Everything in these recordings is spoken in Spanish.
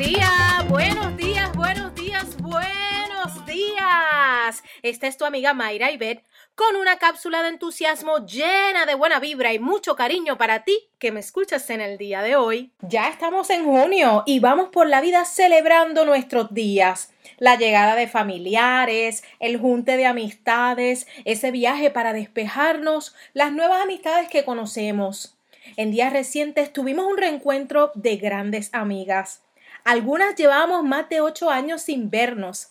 Buenos días, buenos días, buenos días. Esta es tu amiga Mayra Ibet con una cápsula de entusiasmo llena de buena vibra y mucho cariño para ti que me escuchas en el día de hoy. Ya estamos en junio y vamos por la vida celebrando nuestros días. La llegada de familiares, el junte de amistades, ese viaje para despejarnos, las nuevas amistades que conocemos. En días recientes tuvimos un reencuentro de grandes amigas. Algunas llevábamos más de ocho años sin vernos.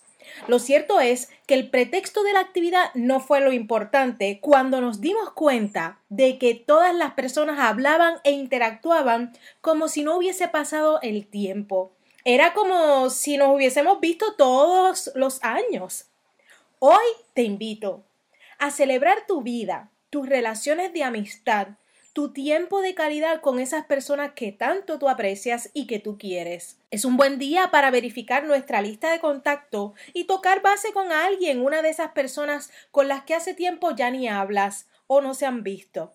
Lo cierto es que el pretexto de la actividad no fue lo importante cuando nos dimos cuenta de que todas las personas hablaban e interactuaban como si no hubiese pasado el tiempo. Era como si nos hubiésemos visto todos los años. Hoy te invito a celebrar tu vida, tus relaciones de amistad, tu tiempo de calidad con esas personas que tanto tú aprecias y que tú quieres. Es un buen día para verificar nuestra lista de contacto y tocar base con alguien, una de esas personas con las que hace tiempo ya ni hablas o no se han visto.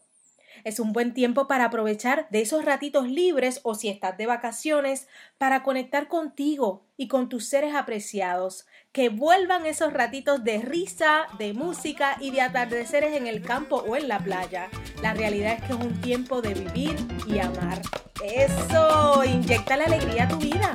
Es un buen tiempo para aprovechar de esos ratitos libres o si estás de vacaciones para conectar contigo y con tus seres apreciados. Que vuelvan esos ratitos de risa, de música y de atardeceres en el campo o en la playa. La realidad es que es un tiempo de vivir y amar. Eso, inyecta la alegría a tu vida.